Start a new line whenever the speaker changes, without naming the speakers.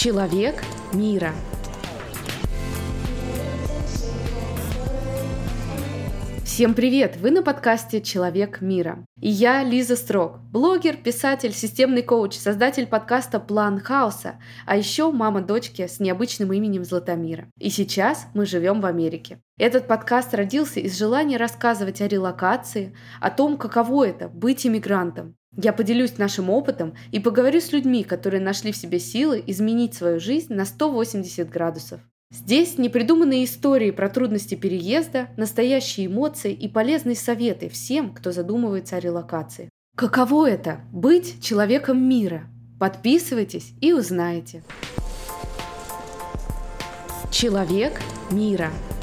Человек мира. Всем привет! Вы на подкасте «Человек мира». И я Лиза Строк, блогер, писатель, системный коуч, создатель подкаста «План хаоса», а еще мама дочки с необычным именем Златомира. И сейчас мы живем в Америке. Этот подкаст родился из желания рассказывать о релокации, о том, каково это – быть иммигрантом. Я поделюсь нашим опытом и поговорю с людьми, которые нашли в себе силы изменить свою жизнь на 180 градусов. Здесь непридуманные истории про трудности переезда, настоящие эмоции и полезные советы всем, кто задумывается о релокации. Каково это – быть человеком мира? Подписывайтесь и узнаете. Человек мира –